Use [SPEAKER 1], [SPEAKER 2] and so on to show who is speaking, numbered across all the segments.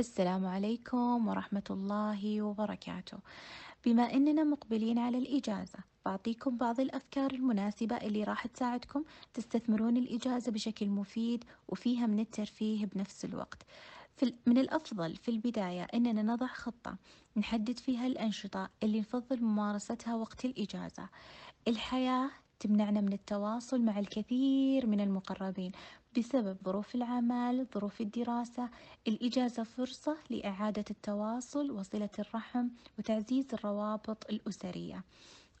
[SPEAKER 1] السلام عليكم ورحمة الله وبركاته. بما أننا مقبلين على الإجازة بعطيكم بعض الأفكار المناسبة اللي راح تساعدكم تستثمرون الإجازة بشكل مفيد وفيها من الترفيه بنفس الوقت. من الأفضل في البداية أننا نضع خطة نحدد فيها الأنشطة اللي نفضل ممارستها وقت الإجازة. الحياة تمنعنا من التواصل مع الكثير من المقربين بسبب ظروف العمل ظروف الدراسة الإجازة فرصة لإعادة التواصل وصلة الرحم وتعزيز الروابط الأسرية.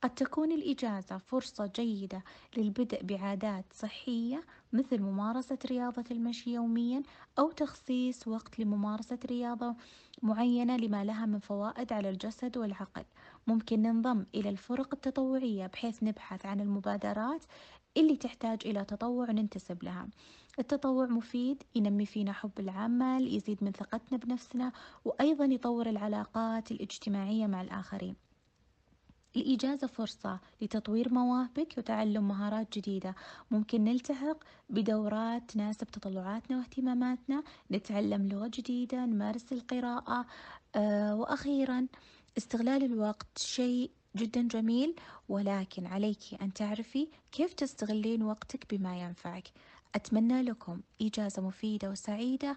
[SPEAKER 1] قد تكون الإجازة فرصة جيدة للبدء بعادات صحية مثل ممارسة رياضة المشي يوميا أو تخصيص وقت لممارسة رياضة معينة لما لها من فوائد على الجسد والعقل. ممكن ننضم إلى الفرق التطوعية بحيث نبحث عن المبادرات اللي تحتاج إلى تطوع ننتسب لها. التطوع مفيد ينمي فينا حب العمل يزيد من ثقتنا بنفسنا وأيضا يطور العلاقات الاجتماعية مع الآخرين. الإجازة فرصة لتطوير مواهبك وتعلم مهارات جديدة. ممكن نلتحق بدورات تناسب تطلعاتنا واهتماماتنا نتعلم لغة جديدة نمارس القراءة أه وأخيرا استغلال الوقت شيء جدا جميل. ولكن عليك أن تعرفي كيف تستغلين وقتك بما ينفعك. أتمنى لكم إجازة مفيدة وسعيدة.